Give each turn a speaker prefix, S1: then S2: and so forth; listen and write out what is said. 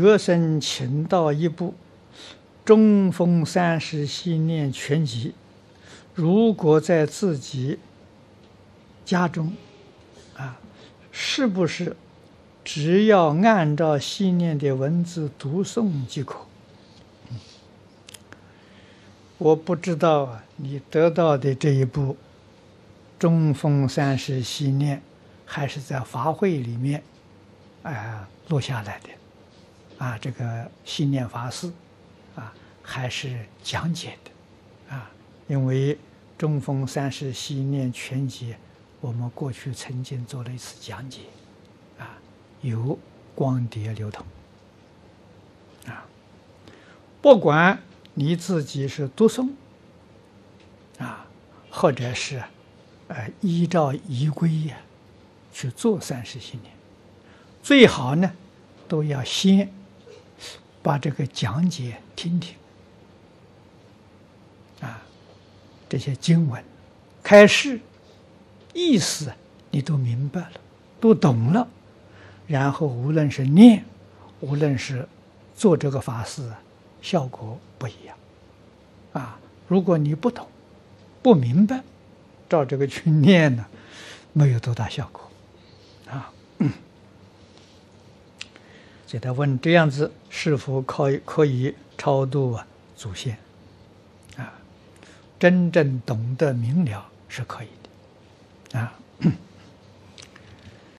S1: 学生请到一部《中峰三世系念全集》，如果在自己家中，啊，是不是只要按照系念的文字读诵即可？我不知道，你得到的这一部《中峰三世系念》，还是在法会里面啊录下来的，啊，这个信念法师啊，还是讲解的，啊，因为《中峰三世系念全集》，我们过去曾经做了一次讲解，啊，有光碟流通，啊，不管。你自己是读诵啊，或者是呃依照仪规呀去做三世系念，最好呢都要先把这个讲解听听啊，这些经文开示意思你都明白了，都懂了，然后无论是念，无论是做这个法事。效果不一样，啊！如果你不懂、不明白，照这个去念呢，没有多大效果，啊。所以他问这样子是否可以可以超度啊祖先？啊，真正懂得明了是可以的，啊。